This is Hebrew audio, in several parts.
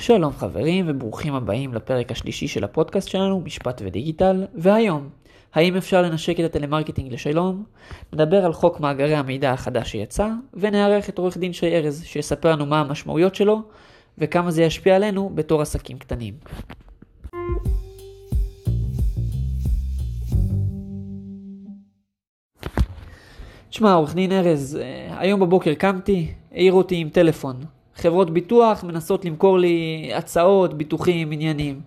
שלום חברים וברוכים הבאים לפרק השלישי של הפודקאסט שלנו, משפט ודיגיטל, והיום, האם אפשר לנשק את הטלמרקטינג לשלום? נדבר על חוק מאגרי המידע החדש שיצא, ונארח את עורך דין שי ארז, שיספר לנו מה המשמעויות שלו, וכמה זה ישפיע עלינו בתור עסקים קטנים. תשמע, עורך דין ארז, אה, היום בבוקר קמתי, העיר אותי עם טלפון. חברות ביטוח מנסות למכור לי הצעות, ביטוחים, עניינים.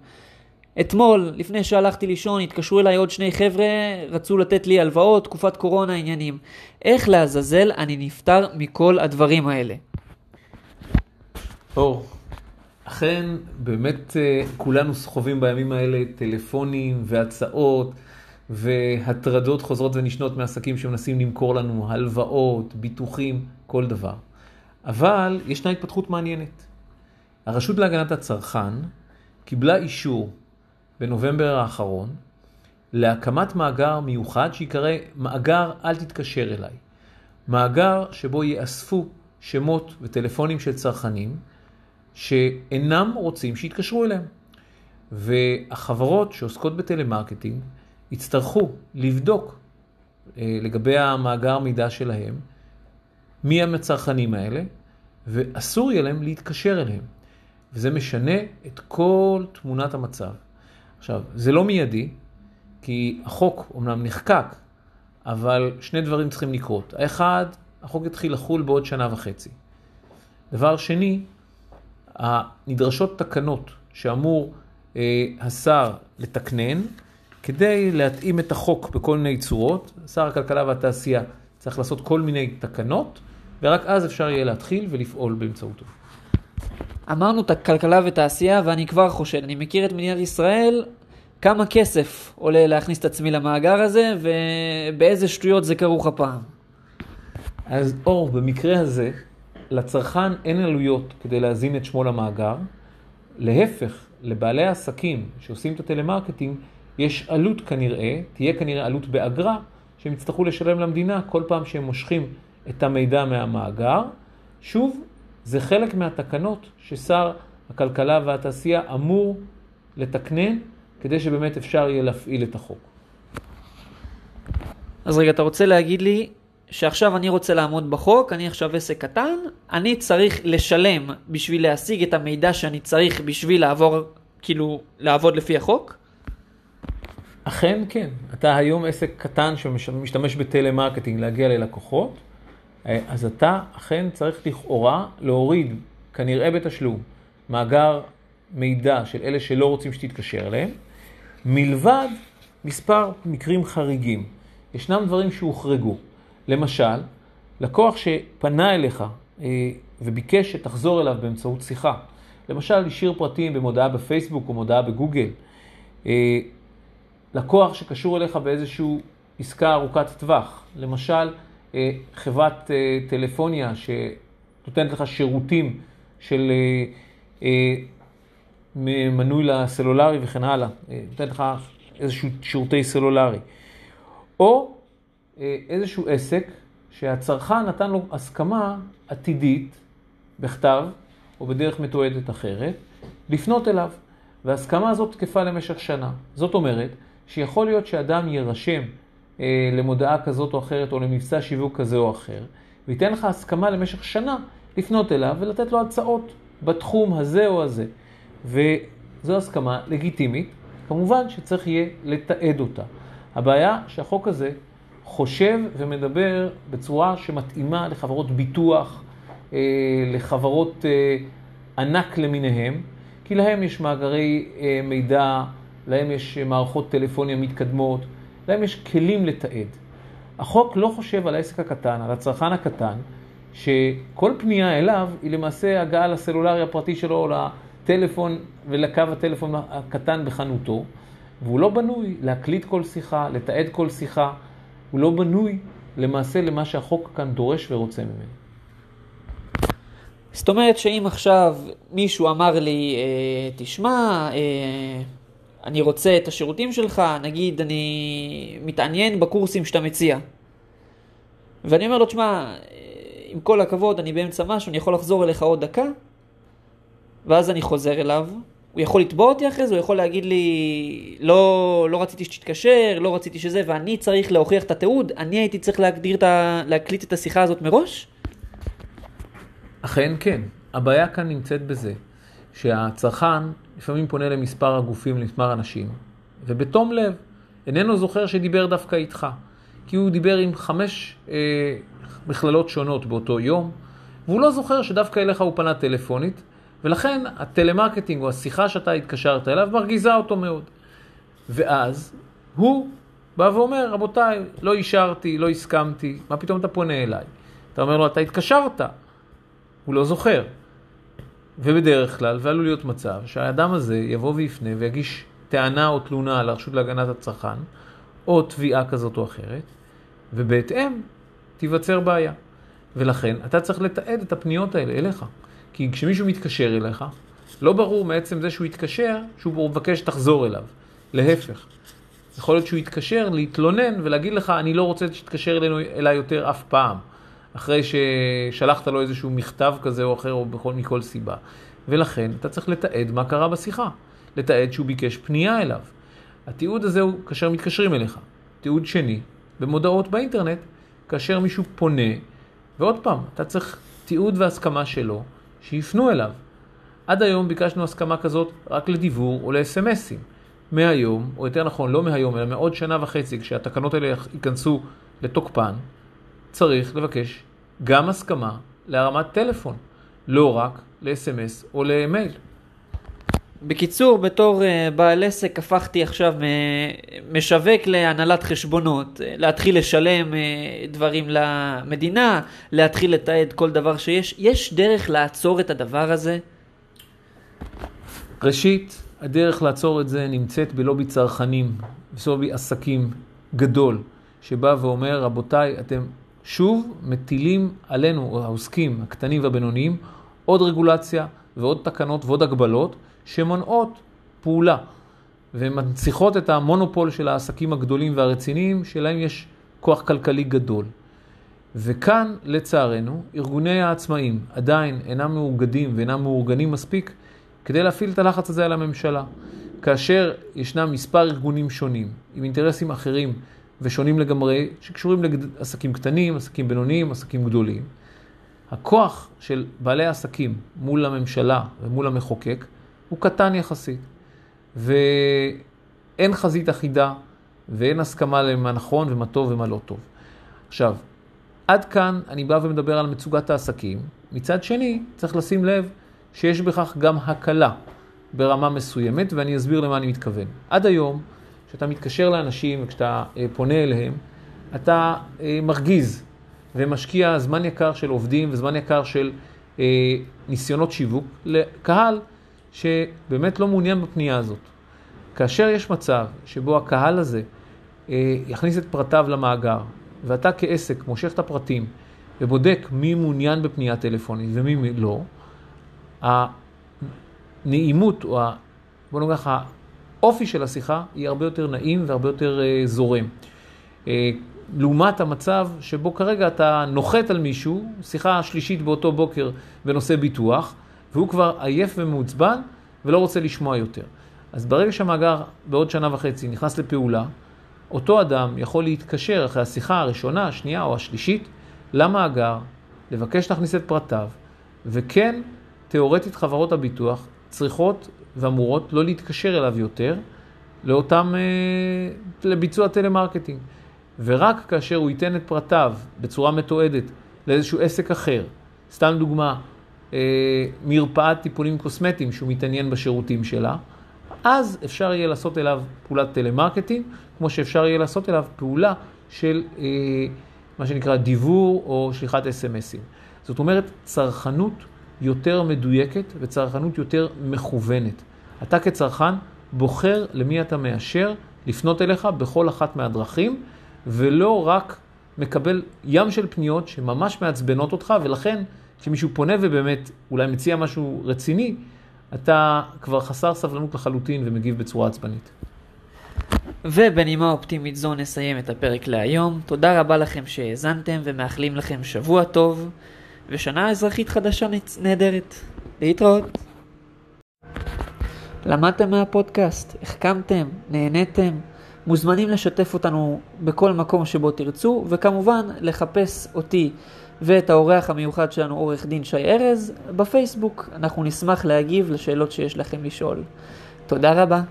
אתמול, לפני שהלכתי לישון, התקשרו אליי עוד שני חבר'ה, רצו לתת לי הלוואות, תקופת קורונה, עניינים. איך לעזאזל אני נפטר מכל הדברים האלה? אור, אכן, באמת אה, כולנו סחובים בימים האלה טלפונים והצעות והטרדות חוזרות ונשנות מעסקים שמנסים למכור לנו הלוואות, ביטוחים, כל דבר. אבל ישנה התפתחות מעניינת. הרשות להגנת הצרכן קיבלה אישור בנובמבר האחרון להקמת מאגר מיוחד שיקרא מאגר אל תתקשר אליי. מאגר שבו ייאספו שמות וטלפונים של צרכנים שאינם רוצים שיתקשרו אליהם. והחברות שעוסקות בטלמרקטינג יצטרכו לבדוק אה, לגבי המאגר מידע שלהם מי הם הצרכנים האלה, ואסור יהיה להם להתקשר אליהם. וזה משנה את כל תמונת המצב. עכשיו, זה לא מיידי, כי החוק אומנם נחקק, אבל שני דברים צריכים לקרות. האחד, החוק יתחיל לחול בעוד שנה וחצי. דבר שני, הנדרשות תקנות שאמור אה, השר לתקנן, כדי להתאים את החוק בכל מיני צורות. שר הכלכלה והתעשייה צריך לעשות כל מיני תקנות, ורק אז אפשר יהיה להתחיל ולפעול באמצעותו. אמרנו את הכלכלה ותעשייה, ואני כבר חושד, אני מכיר את מדינת ישראל, כמה כסף עולה להכניס את עצמי למאגר הזה, ובאיזה שטויות זה כרוך הפעם. אז אור, במקרה הזה, לצרכן אין עלויות כדי להזין את שמו למאגר. להפך, לבעלי העסקים שעושים את הטלמרקטינג, יש עלות כנראה, תהיה כנראה עלות באגרה, שהם יצטרכו לשלם למדינה כל פעם שהם מושכים את המידע מהמאגר. שוב, זה חלק מהתקנות ששר הכלכלה והתעשייה אמור לתקנן, כדי שבאמת אפשר יהיה להפעיל את החוק. אז רגע, אתה רוצה להגיד לי שעכשיו אני רוצה לעמוד בחוק, אני עכשיו עסק קטן, אני צריך לשלם בשביל להשיג את המידע שאני צריך בשביל לעבור, כאילו, לעבוד לפי החוק? אכן כן. אתה היום עסק קטן שמשתמש בטלמרקטינג להגיע ללקוחות, אז אתה אכן צריך לכאורה להוריד, כנראה בתשלום, מאגר מידע של אלה שלא רוצים שתתקשר אליהם, מלבד מספר מקרים חריגים. ישנם דברים שהוחרגו. למשל, לקוח שפנה אליך אה, וביקש שתחזור אליו באמצעות שיחה, למשל השאיר פרטים במודעה בפייסבוק או מודעה בגוגל, אה, לקוח שקשור אליך באיזושהי עסקה ארוכת טווח, למשל חברת אה, טלפוניה שנותנת לך שירותים של אה, מנוי לסלולרי וכן הלאה, נותנת לך איזשהו שירותי סלולרי. או איזשהו עסק שהצרכן נתן לו הסכמה עתידית, בכתב או בדרך מתועדת אחרת, לפנות אליו, וההסכמה הזאת תקפה למשך שנה. זאת אומרת, שיכול להיות שאדם יירשם אה, למודעה כזאת או אחרת או למבצע שיווק כזה או אחר, וייתן לך הסכמה למשך שנה לפנות אליו ולתת לו הצעות בתחום הזה או הזה. וזו הסכמה לגיטימית, כמובן שצריך יהיה לתעד אותה. הבעיה שהחוק הזה חושב ומדבר בצורה שמתאימה לחברות ביטוח, אה, לחברות אה, ענק למיניהם, כי להם יש מאגרי אה, מידע, להם יש מערכות טלפוניה מתקדמות, להם יש כלים לתעד. החוק לא חושב על העסק הקטן, על הצרכן הקטן, שכל פנייה אליו היא למעשה הגעה לסלולרי הפרטי שלו, או לטלפון ולקו הטלפון הקטן בחנותו, והוא לא בנוי להקליט כל שיחה, לתעד כל שיחה, הוא לא בנוי למעשה למה שהחוק כאן דורש ורוצה ממנו. זאת אומרת שאם עכשיו מישהו אמר לי, אה, תשמע, אה, אני רוצה את השירותים שלך, נגיד אני מתעניין בקורסים שאתה מציע. ואני אומר לו, תשמע, עם כל הכבוד, אני באמצע משהו, אני יכול לחזור אליך עוד דקה? ואז אני חוזר אליו, הוא יכול לתבוע אותי אחרי זה, הוא יכול להגיד לי, לא, לא רציתי שתתקשר, לא רציתי שזה, ואני צריך להוכיח את התיעוד, אני הייתי צריך להגדיר את ה... להקליט את השיחה הזאת מראש? אכן כן. הבעיה כאן נמצאת בזה שהצרכן לפעמים פונה למספר הגופים, למספר אנשים, ובתום לב איננו זוכר שדיבר דווקא איתך. כי הוא דיבר עם חמש אה, מכללות שונות באותו יום, והוא לא זוכר שדווקא אליך הוא פנה טלפונית, ולכן הטלמרקטינג או השיחה שאתה התקשרת אליו מרגיזה אותו מאוד. ואז הוא בא ואומר, רבותיי, לא אישרתי, לא הסכמתי, מה פתאום אתה פונה אליי? אתה אומר לו, אתה התקשרת. הוא לא זוכר. ובדרך כלל, ועלול להיות מצב, שהאדם הזה יבוא ויפנה ויגיש טענה או תלונה לרשות להגנת הצרכן, או תביעה כזאת או אחרת, ובהתאם תיווצר בעיה. ולכן אתה צריך לתעד את הפניות האלה אליך. כי כשמישהו מתקשר אליך, לא ברור מעצם זה שהוא יתקשר, שהוא מבקש שתחזור אליו. להפך. יכול להיות שהוא יתקשר להתלונן ולהגיד לך, אני לא רוצה שתתקשר אליי יותר אף פעם. אחרי ששלחת לו איזשהו מכתב כזה או אחר, או בכל, מכל סיבה. ולכן אתה צריך לתעד מה קרה בשיחה. לתעד שהוא ביקש פנייה אליו. התיעוד הזה הוא כאשר מתקשרים אליך. תיעוד שני, במודעות באינטרנט, כאשר מישהו פונה, ועוד פעם, אתה צריך תיעוד והסכמה שלו, שיפנו אליו. עד היום ביקשנו הסכמה כזאת רק לדיבור או ל-SMSים. מהיום, או יותר נכון, לא מהיום, אלא מעוד שנה וחצי, כשהתקנות האלה ייכנסו לתוקפן, צריך לבקש גם הסכמה להרמת טלפון, לא רק ל-SMS או למייל. בקיצור, בתור uh, בעל עסק הפכתי עכשיו משווק להנהלת חשבונות, uh, להתחיל לשלם דברים למדינה, להתחיל לתעד כל דבר שיש. יש דרך לעצור את הדבר הזה? ראשית, הדרך לעצור את זה נמצאת בלובי צרכנים, בלובי עסקים גדול, שבא ואומר, רבותיי, אתם שוב מטילים עלינו, העוסקים הקטנים והבינוניים, עוד רגולציה ועוד תקנות ועוד הגבלות. שמונעות פעולה ומנציחות את המונופול של העסקים הגדולים והרציניים, שלהם יש כוח כלכלי גדול. וכאן, לצערנו, ארגוני העצמאים עדיין אינם מאוגדים ואינם מאורגנים מספיק כדי להפעיל את הלחץ הזה על הממשלה. כאשר ישנם מספר ארגונים שונים, עם אינטרסים אחרים ושונים לגמרי, שקשורים לעסקים קטנים, עסקים בינוניים, עסקים גדולים, הכוח של בעלי העסקים מול הממשלה ומול המחוקק הוא קטן יחסית. ואין חזית אחידה ואין הסכמה למה נכון ומה טוב ומה לא טוב. עכשיו, עד כאן אני בא ומדבר על מצוקת העסקים. מצד שני, צריך לשים לב שיש בכך גם הקלה ברמה מסוימת, ואני אסביר למה אני מתכוון. עד היום, כשאתה מתקשר לאנשים וכשאתה אה, פונה אליהם, אתה אה, מרגיז ומשקיע זמן יקר של עובדים וזמן יקר של אה, ניסיונות שיווק לקהל שבאמת לא מעוניין בפנייה הזאת. כאשר יש מצב שבו הקהל הזה יכניס את פרטיו למאגר, ואתה כעסק מושך את הפרטים ובודק מי מעוניין בפנייה טלפונית ומי לא, הנעימות או ה... בוא נאמר ככה, האופי של השיחה היא הרבה יותר נעים והרבה יותר אה, זורם. אה, לעומת המצב שבו כרגע אתה נוחת על מישהו, שיחה שלישית באותו בוקר בנושא ביטוח, והוא כבר עייף ומעוצבן ולא רוצה לשמוע יותר. אז ברגע שהמאגר בעוד שנה וחצי נכנס לפעולה, אותו אדם יכול להתקשר אחרי השיחה הראשונה, השנייה או השלישית למאגר, לבקש להכניס את פרטיו, וכן, תאורטית חברות הביטוח צריכות ואמורות לא להתקשר אליו יותר לאותם, אה, לביצוע טלמרקטינג. ורק כאשר הוא ייתן את פרטיו בצורה מתועדת לאיזשהו עסק אחר, סתם דוגמה, אה, מרפאת טיפולים קוסמטיים שהוא מתעניין בשירותים שלה, אז אפשר יהיה לעשות אליו פעולת טלמרקטינג, כמו שאפשר יהיה לעשות אליו פעולה של אה, מה שנקרא דיוור או שליחת אס.אם.אסים. זאת אומרת, צרכנות יותר מדויקת וצרכנות יותר מכוונת. אתה כצרכן בוחר למי אתה מאשר לפנות אליך בכל אחת מהדרכים, ולא רק מקבל ים של פניות שממש מעצבנות אותך, ולכן כשמישהו פונה ובאמת אולי מציע משהו רציני, אתה כבר חסר סבלנות לחלוטין ומגיב בצורה עצבנית. ובנימה אופטימית זו נסיים את הפרק להיום. תודה רבה לכם שהאזנתם ומאחלים לכם שבוע טוב ושנה אזרחית חדשה נהדרת. להתראות. למדתם מהפודקאסט? החכמתם? נהניתם? מוזמנים לשתף אותנו בכל מקום שבו תרצו, וכמובן לחפש אותי ואת האורח המיוחד שלנו, עורך דין שי ארז, בפייסבוק. אנחנו נשמח להגיב לשאלות שיש לכם לשאול. תודה רבה.